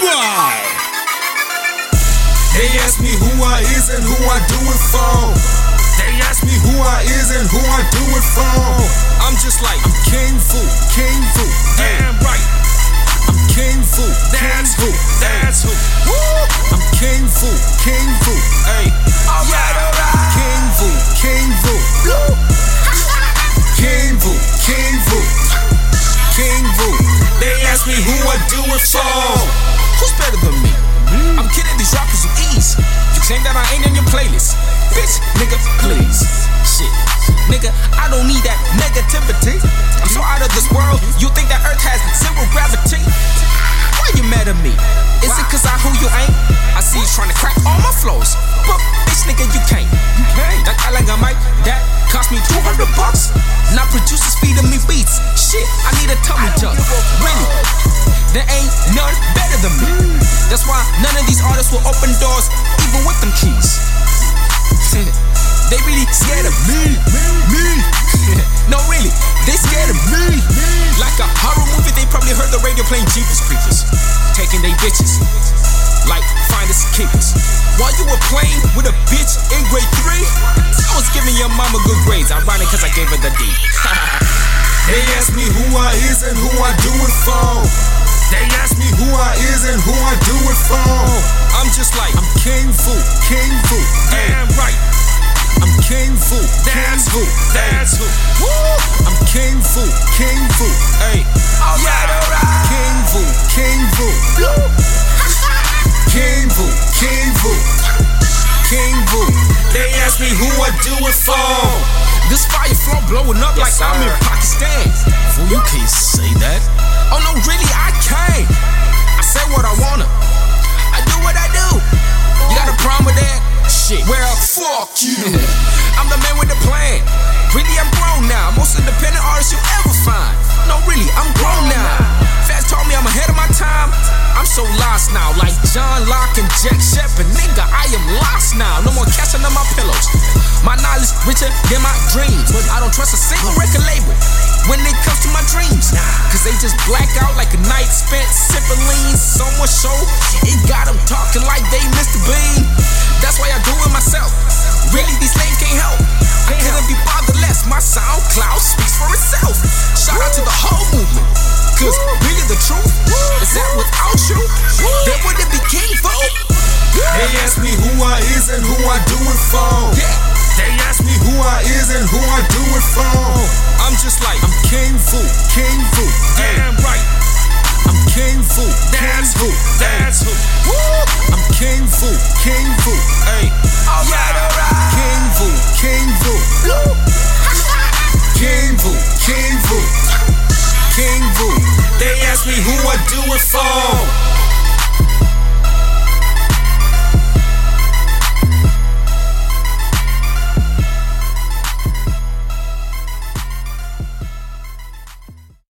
boy. They ask me who I is and who I do it for. They ask me who I is and who I do it for. Nigga, I don't need that negativity. I'm so out of this world, you think that Earth has zero gravity? Why you mad at me? Is it cause I who you ain't? I see you trying to crack all my flows. But bitch, nigga, you can't. You can't. That I like a mic, that cost me 200 bucks. Now producers feeding me beats. Shit, I need a tummy tuck. Really? There ain't none better than me. That's why none of these artists will open doors, even with me. Like a horror movie, they probably heard the radio playing Jeepers Creepers, taking they bitches. Like finders keepers. While you were playing with a bitch in grade three, I was giving your mama good grades. Ironic, cause I gave her the D. They ask me who I is and who I do it for. They ask me who I is and who I do that's who, that's who. Woo! I'm King VoO, King VoO. Hey, alright, alright. King VoO, King VoO. King VoO, King VoO. King VoO. They ask me who I do it for. This fire flow blowing up like I'm in Pakistan. Fool, you can't say that. Oh no, really, fuck you. I'm the man with the plan. Really, I'm grown now. Most independent artist you ever find. No, really, I'm grown now. Fast told me I'm ahead of my time. I'm so lost now, like John Locke and Jack Shephard. Nigga, I am lost now. No more cash under my pillows. My knowledge richer than my dreams. But I don't trust a single record label when it comes to my dreams. Cause they just black out like a night spent sipping lean. So much show, it got them talking like SoundCloud speaks for itself. Shout out to the whole movement. Cause really the truth is that without you, there wouldn't be King VoO. They ask me who I is and who I do it for. They ask me who I is and who who I do it for.